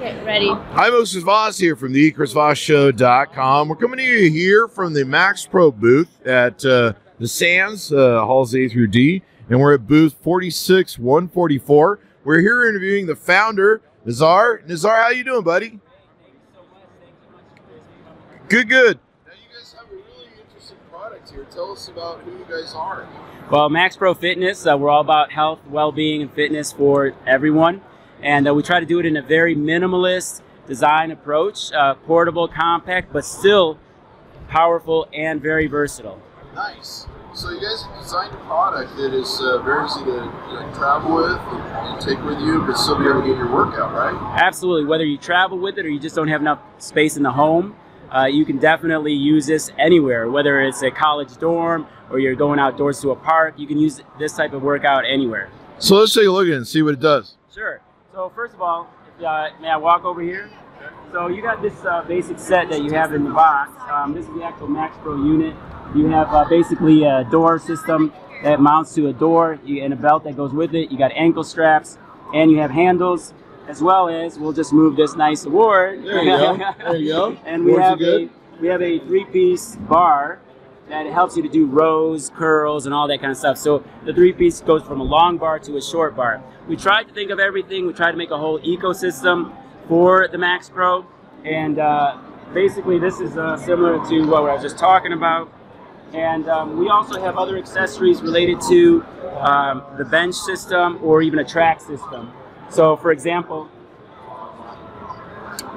Okay, ready. Hi, Moses Voss here from the ChrisVossShow.com. We're coming to you here from the Max Pro booth at uh, the Sands, uh, halls A through D, and we're at booth 46 144. We're here interviewing the founder, Nazar. Nazar, how you doing, buddy? Good, good. Now you guys have a really interesting product here. Tell us about who you guys are. Well, Max Pro Fitness, uh, we're all about health, well-being, and fitness for everyone, and uh, we try to do it in a very minimalist design approach, uh, portable, compact, but still powerful and very versatile. Nice. So you guys have designed a product that is uh, very easy to you know, travel with and, and take with you, but still be able to get your workout, right? Absolutely. Whether you travel with it or you just don't have enough space in the home, uh, you can definitely use this anywhere. Whether it's a college dorm or you're going outdoors to a park, you can use this type of workout anywhere. So let's take a look at it and see what it does. Sure. So first of all, if, uh, may I walk over here? So you got this uh, basic set that you have in the box. Um, this is the actual Max Pro unit. You have uh, basically a door system that mounts to a door you, and a belt that goes with it. You got ankle straps and you have handles as well as we'll just move this nice award. There you go. There you go. and we have a we have a three-piece bar that helps you to do rows, curls, and all that kind of stuff. So the three-piece goes from a long bar to a short bar. We tried to think of everything. We tried to make a whole ecosystem for the Max Pro, and uh, basically this is uh, similar to what I was just talking about. And um, we also have other accessories related to um, the bench system or even a track system. So, for example,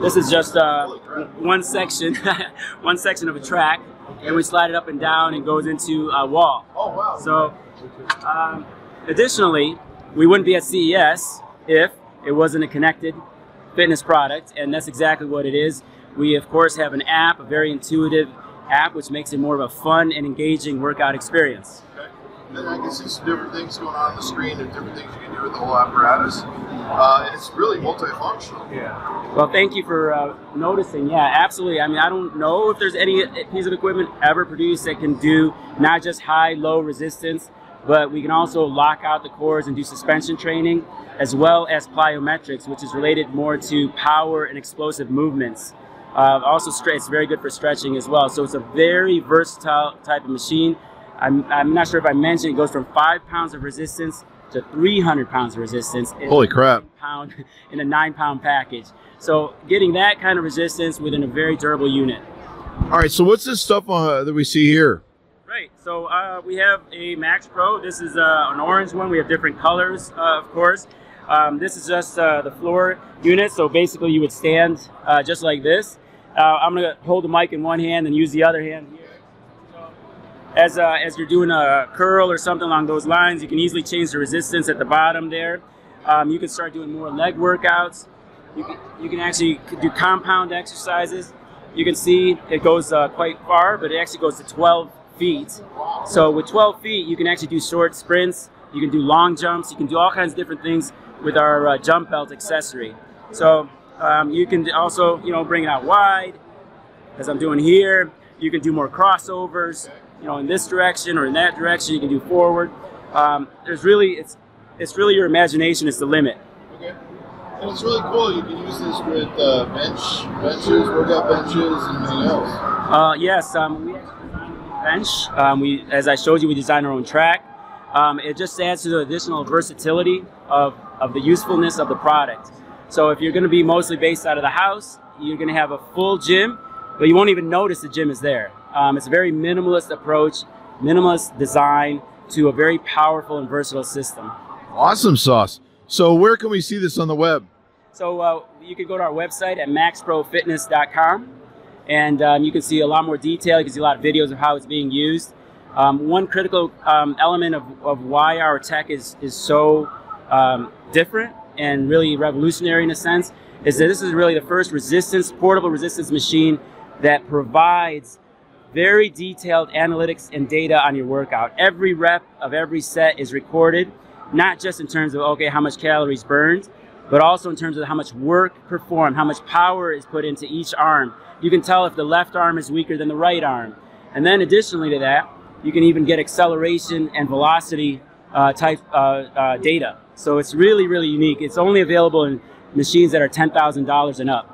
this is just uh, one section, one section of a track, and we slide it up and down and goes into a wall. Oh wow. So, um, additionally, we wouldn't be at CES if it wasn't a connected fitness product, and that's exactly what it is. We, of course, have an app, a very intuitive app, which makes it more of a fun and engaging workout experience. Okay. And I can see some different things going on on the screen and different things you can do with the whole apparatus. Uh, and it's really multifunctional. Yeah. Well, thank you for uh, noticing. Yeah, absolutely. I mean, I don't know if there's any piece of equipment ever produced that can do not just high, low resistance, but we can also lock out the cores and do suspension training, as well as plyometrics, which is related more to power and explosive movements. Uh, also, it's very good for stretching as well. So it's a very versatile type of machine. I'm, I'm not sure if I mentioned it goes from five pounds of resistance to 300 pounds of resistance. Holy crap. Pound in a nine pound package. So getting that kind of resistance within a very durable unit. All right. So what's this stuff uh, that we see here? Right. So uh, we have a Max Pro. This is uh, an orange one. We have different colors, uh, of course. Um, this is just uh, the floor unit. So basically, you would stand uh, just like this. Uh, I'm gonna hold the mic in one hand and use the other hand here. As uh, as you're doing a curl or something along those lines, you can easily change the resistance at the bottom there. Um, you can start doing more leg workouts. You can, you can actually do compound exercises. You can see it goes uh, quite far, but it actually goes to 12 feet. So with 12 feet, you can actually do short sprints. You can do long jumps. You can do all kinds of different things with our uh, jump belt accessory. So um, you can also, you know, bring it out wide, as I'm doing here. You can do more crossovers, you know, in this direction or in that direction. You can do forward. Um, there's really, it's, it's really your imagination is the limit. Okay. And it's really cool. You can use this with uh, bench benches, workout benches, and anything else. Uh, yes, um, we actually designed a bench. Um, we, as I showed you, we designed our own track. Um, it just adds to the additional versatility of, of the usefulness of the product. So if you're going to be mostly based out of the house, you're going to have a full gym, but you won't even notice the gym is there. Um, it's a very minimalist approach, minimalist design to a very powerful and versatile system. Awesome sauce. So where can we see this on the web? So uh, you can go to our website at maxprofitness.com and um, you can see a lot more detail. You can see a lot of videos of how it's being used. Um, one critical um, element of, of why our tech is, is so um, different and really revolutionary in a sense is that this is really the first resistance, portable resistance machine that provides very detailed analytics and data on your workout. Every rep of every set is recorded, not just in terms of, okay, how much calories burned, but also in terms of how much work performed, how much power is put into each arm. You can tell if the left arm is weaker than the right arm. And then additionally to that, you can even get acceleration and velocity uh, type uh, uh, data. So it's really, really unique. It's only available in machines that are ten thousand dollars and up.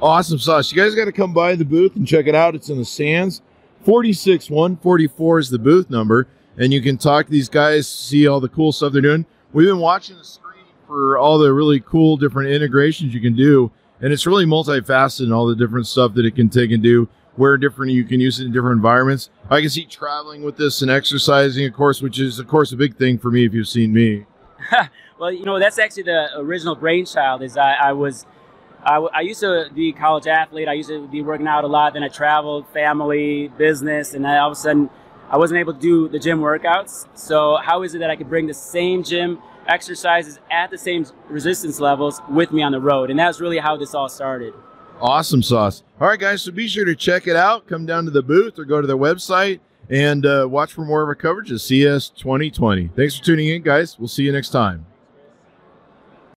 Awesome sauce. You guys got to come by the booth and check it out. It's in the Sands. 46 144 is the booth number. And you can talk to these guys, see all the cool stuff they're doing. We've been watching the screen for all the really cool different integrations you can do. And it's really multifaceted and all the different stuff that it can take and do, where different you can use it in different environments. I can see traveling with this and exercising, of course, which is, of course, a big thing for me if you've seen me. well, you know, that's actually the original brainchild is I, I was – I, I used to be a college athlete. I used to be working out a lot. Then I traveled, family, business, and all of a sudden I wasn't able to do the gym workouts. So how is it that I could bring the same gym exercises at the same resistance levels with me on the road? And that's really how this all started. Awesome sauce. All right, guys. So be sure to check it out. Come down to the booth or go to their website and uh, watch for more of our coverage of CES 2020. Thanks for tuning in, guys. We'll see you next time.